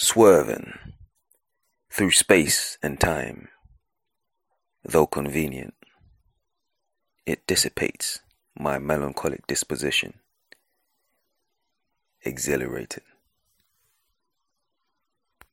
Swerving through space and time, though convenient, it dissipates my melancholic disposition. Exhilarated.